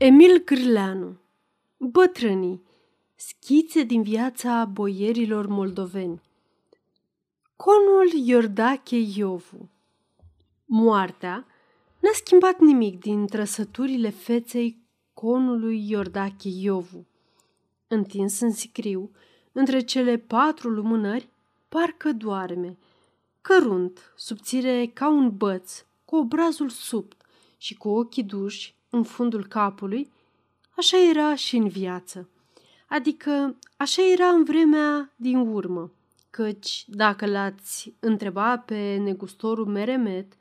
Emil Grleanu Bătrânii Schițe din viața boierilor moldoveni Conul Iordache Iovu Moartea n-a schimbat nimic din trăsăturile feței conului Iordache Iovu. Întins în sicriu, între cele patru lumânări, parcă doarme, cărunt, subțire ca un băț, cu obrazul subt și cu ochii duși în fundul capului, așa era și în viață. Adică așa era în vremea din urmă, căci dacă l-ați întreba pe negustorul Meremet,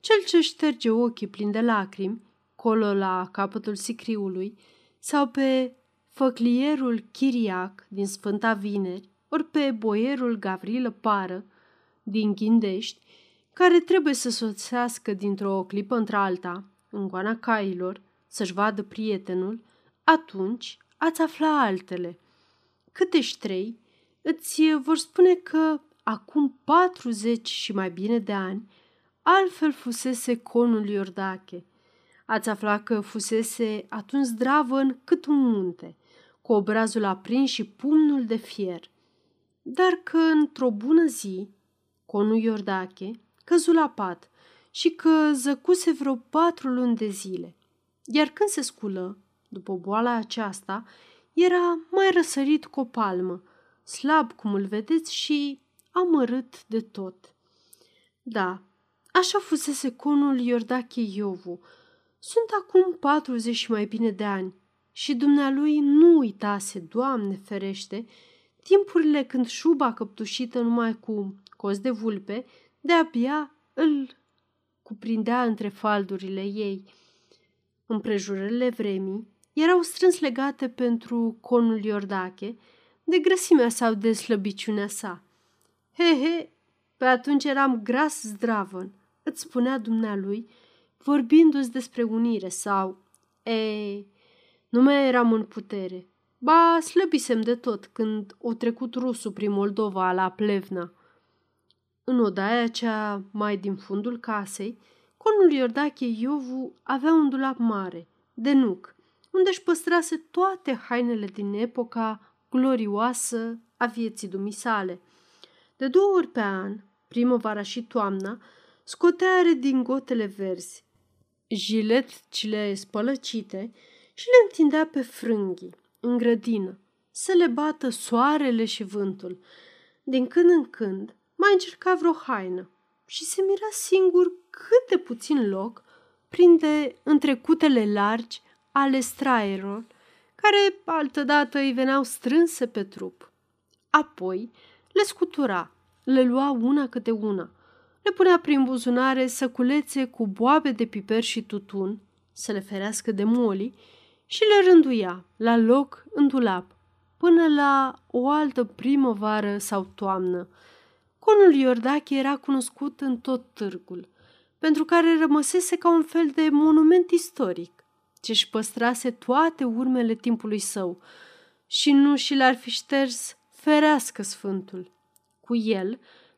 cel ce șterge ochii plini de lacrimi, colo la capătul sicriului, sau pe făclierul Chiriac din Sfânta Vineri, ori pe boierul Gavrilă Pară din Ghindești, care trebuie să soțească dintr-o clipă într-alta, în goana cailor, să-și vadă prietenul, atunci ați afla altele. Câtești trei îți vor spune că acum 40 și mai bine de ani, altfel fusese conul Iordache. Ați afla că fusese atunci zdravăn cât un munte, cu obrazul aprins și pumnul de fier. Dar că într-o bună zi, conul Iordache căzu la pat și că zăcuse vreo patru luni de zile. Iar când se sculă, după boala aceasta, era mai răsărit cu o palmă, slab cum îl vedeți și amărât de tot. Da, așa fusese conul Iordache Iovu. Sunt acum 40 și mai bine de ani și dumnealui nu uitase, Doamne ferește, timpurile când șuba căptușită numai cu cos de vulpe, de-abia îl cuprindea între faldurile ei. Împrejurările vremii erau strâns legate pentru conul Iordache de grăsimea sau de slăbiciunea sa. He, he, pe atunci eram gras zdravăn, îți spunea dumnealui, vorbindu-ți despre unire sau, ei, nu mai eram în putere. Ba, slăbisem de tot când o trecut rusul prin Moldova la Plevna. În odaia cea mai din fundul casei, conul Iordache Iovu avea un dulap mare, de nuc, unde își păstrase toate hainele din epoca glorioasă a vieții dumisale. De două ori pe an, primăvara și toamna, scotea din gotele verzi, jiletcile spălăcite și le întindea pe frânghii, în grădină, să le bată soarele și vântul. Din când în când mai încerca vreo haină și se mira singur cât de puțin loc prinde între cutele largi ale straierilor, care altădată îi veneau strânse pe trup. Apoi le scutura, le lua una câte una, le punea prin buzunare săculețe cu boabe de piper și tutun, să le ferească de moli, și le rânduia la loc în dulap, până la o altă primăvară sau toamnă. Conul Iordache era cunoscut în tot târgul, pentru care rămăsese ca un fel de monument istoric ce își păstrase toate urmele timpului său și nu și l-ar fi șters ferească sfântul. Cu el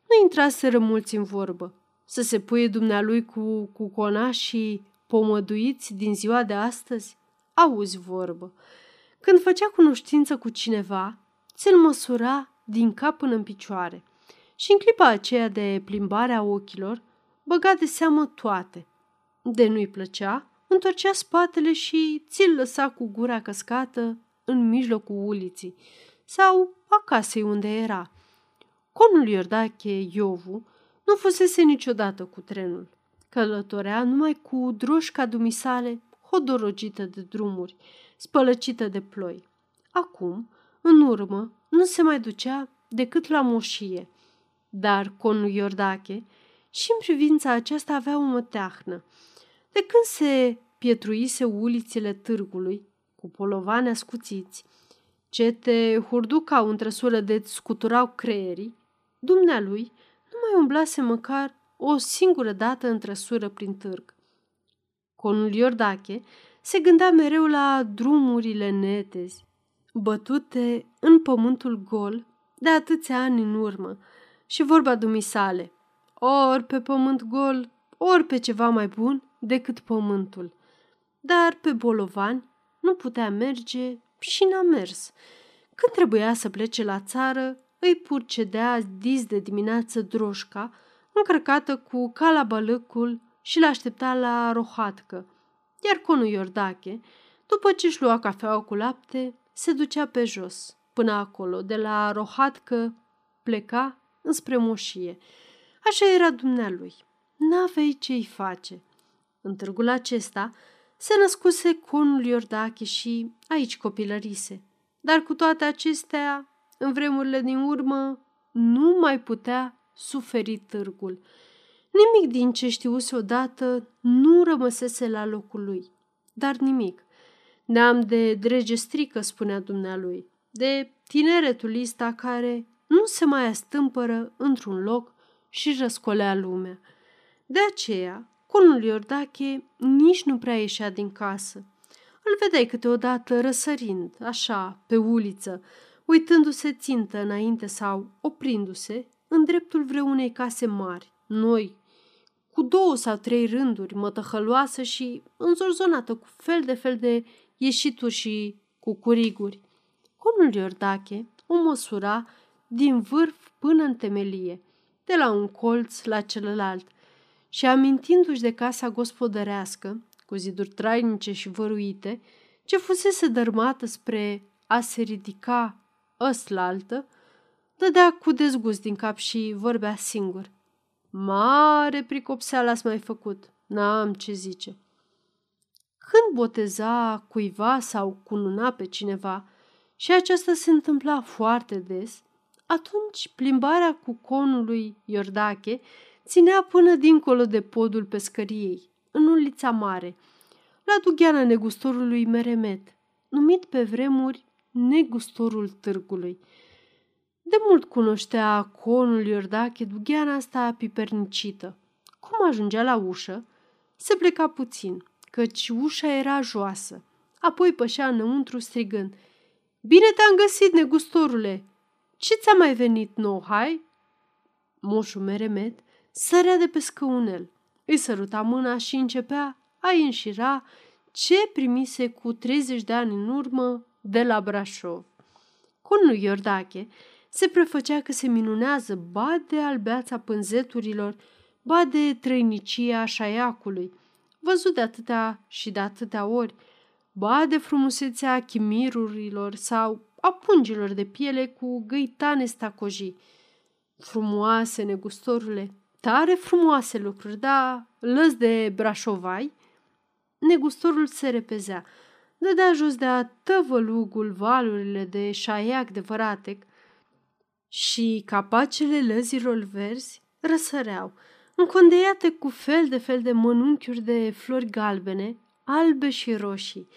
nu intraseră mulți în vorbă, să se puie dumnealui cu, cu și pomăduiți din ziua de astăzi? Auzi vorbă. Când făcea cunoștință cu cineva, ți-l măsura din cap până în picioare și în clipa aceea de plimbarea ochilor, băga de seamă toate. De nu-i plăcea, întorcea spatele și ți-l lăsa cu gura căscată în mijlocul uliții sau a casei unde era. Conul Iordache Iovu nu fusese niciodată cu trenul. Călătorea numai cu droșca dumisale hodorogită de drumuri, spălăcită de ploi. Acum, în urmă, nu se mai ducea decât la moșie. Dar conul Iordache și în privința aceasta avea o măteahnă. De când se pietruise ulițile târgului, cu polovane ascuțiți, ce te hurducau în trăsură de scuturau creierii, dumnealui nu mai umblase măcar o singură dată în trăsură prin târg. Conul Iordache se gândea mereu la drumurile netezi, bătute în pământul gol de atâția ani în urmă și vorba dumisale, ori pe pământ gol, ori pe ceva mai bun decât pământul – dar pe bolovan nu putea merge și n-a mers. Când trebuia să plece la țară, îi purcedea dis de dimineață droșca, încărcată cu calabalăcul și l-aștepta la rohatcă. Iar conul Iordache, după ce își lua cafeaua cu lapte, se ducea pe jos, până acolo, de la rohatcă pleca înspre moșie. Așa era dumnealui. N-avei ce-i face. În târgul acesta se născuse conul Iordache și aici copilărise. Dar cu toate acestea, în vremurile din urmă, nu mai putea suferi târgul. Nimic din ce știuse odată nu rămăsese la locul lui. Dar nimic. Neam de drege strică, spunea dumnealui, de tineretul ista care nu se mai astâmpără într-un loc și răscolea lumea. De aceea, conul Iordache nici nu prea ieșea din casă. Îl vedeai câteodată răsărind, așa, pe uliță, uitându-se țintă înainte sau oprindu-se în dreptul vreunei case mari, noi, cu două sau trei rânduri, mătăhăloasă și înzorzonată cu fel de fel de ieșituri și cu curiguri. Conul Iordache o măsura din vârf până în temelie, de la un colț la celălalt, și amintindu-și de casa gospodărească, cu ziduri trainice și văruite, ce fusese dărmată spre a se ridica ăslaltă, dădea cu dezgust din cap și vorbea singur. Mare pricopseală ați mai făcut, n-am ce zice. Când boteza cuiva sau cununa pe cineva, și aceasta se întâmpla foarte des, atunci plimbarea cu conului Iordache ținea până dincolo de podul pescăriei, în ulița mare, la dugheana negustorului Meremet, numit pe vremuri negustorul târgului. De mult cunoștea conul Iordache dugheana asta pipernicită. Cum ajungea la ușă, se pleca puțin, căci ușa era joasă. Apoi pășea înăuntru strigând, Bine te-am găsit, negustorule! Ce ți-a mai venit nou, hai?" Moșul Meremet sărea de pe scăunel, îi săruta mâna și începea a înșira ce primise cu 30 de ani în urmă de la Brașov. Conul Iordache se prefăcea că se minunează ba de albeața pânzeturilor, ba de trăinicia șaiacului, văzut de atâtea și de atâtea ori, ba de frumusețea chimirurilor sau a pungilor de piele cu găitane stacojii. Frumoase, negustorule, tare frumoase lucruri, dar lăs de brașovai. Negustorul se repezea, dădea jos de-a tăvălugul valurile de șaiac de văratec și capacele lăzilor verzi răsăreau, încondeiate cu fel de fel de mănunchiuri de flori galbene, albe și roșii.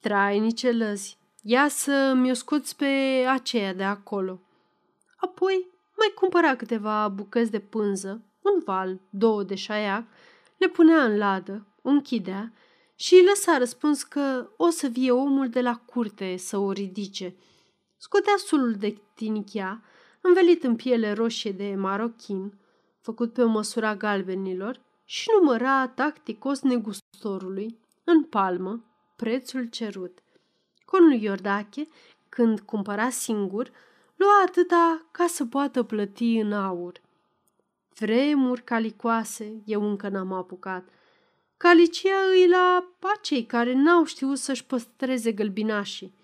Trainice lăzi, ia să mi-o scoți pe aceea de acolo. Apoi mai cumpăra câteva bucăți de pânză, un val, două de șaiac, le punea în ladă, o închidea și îi lăsa răspuns că o să vie omul de la curte să o ridice. Scotea sulul de tinichea, învelit în piele roșie de marochin, făcut pe o măsura galbenilor, și număra tacticos negustorului, în palmă, prețul cerut. Conul Iordache, când cumpăra singur, lua atâta ca să poată plăti în aur. Vremuri calicoase eu încă n-am apucat. Calicia îi la acei care n-au știut să-și păstreze gălbinașii.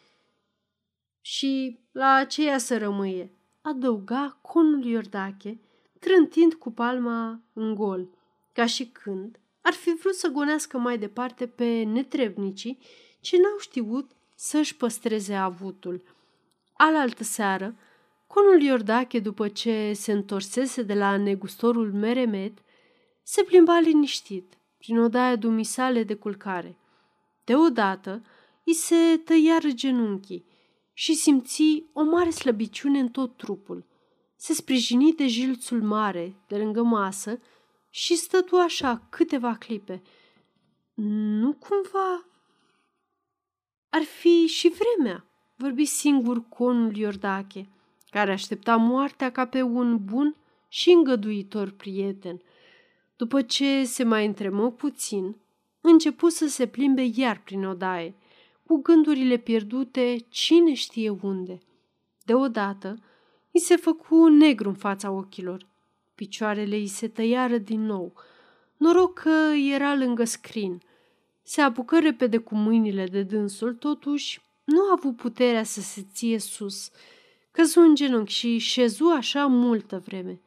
Și la aceea să rămâie, adăuga conul Iordache, trântind cu palma în gol, ca și când ar fi vrut să gonească mai departe pe netrebnicii ce n-au știut să-și păstreze avutul. Alaltă seară, conul Iordache, după ce se întorsese de la negustorul Meremet, se plimba liniștit prin odaia dumisale de culcare. Deodată, îi se tăiară genunchii și simți o mare slăbiciune în tot trupul. Se sprijini de jilțul mare de lângă masă și stătu așa câteva clipe. Nu cumva ar fi și vremea, vorbi singur conul Iordache, care aștepta moartea ca pe un bun și îngăduitor prieten. După ce se mai întremă puțin, începu să se plimbe iar prin odaie, cu gândurile pierdute cine știe unde. Deodată, îi se făcu negru în fața ochilor. Picioarele îi se tăiară din nou. Noroc că era lângă scrin. Se apucă repede cu mâinile de dânsul, totuși nu a avut puterea să se ție sus. Căzu în genunchi și șezu așa multă vreme.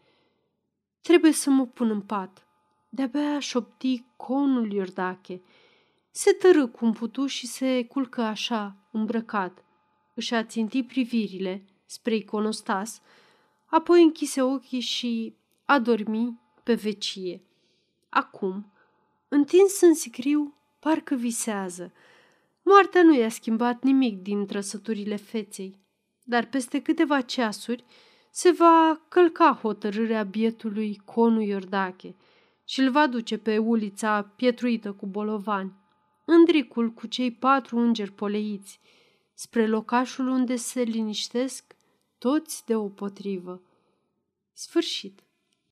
Trebuie să mă pun în pat. De-abia șopti conul Iordache. Se tărâ cum putu și se culcă așa, îmbrăcat. Își ținti privirile spre iconostas, apoi închise ochii și a dormi pe vecie. Acum, întins în sicriu, parcă visează. Moartea nu i-a schimbat nimic din trăsăturile feței, dar peste câteva ceasuri se va călca hotărârea bietului Conu Iordache și îl va duce pe ulița pietruită cu bolovani, îndricul cu cei patru îngeri poleiți, spre locașul unde se liniștesc toți de o potrivă. Sfârșit.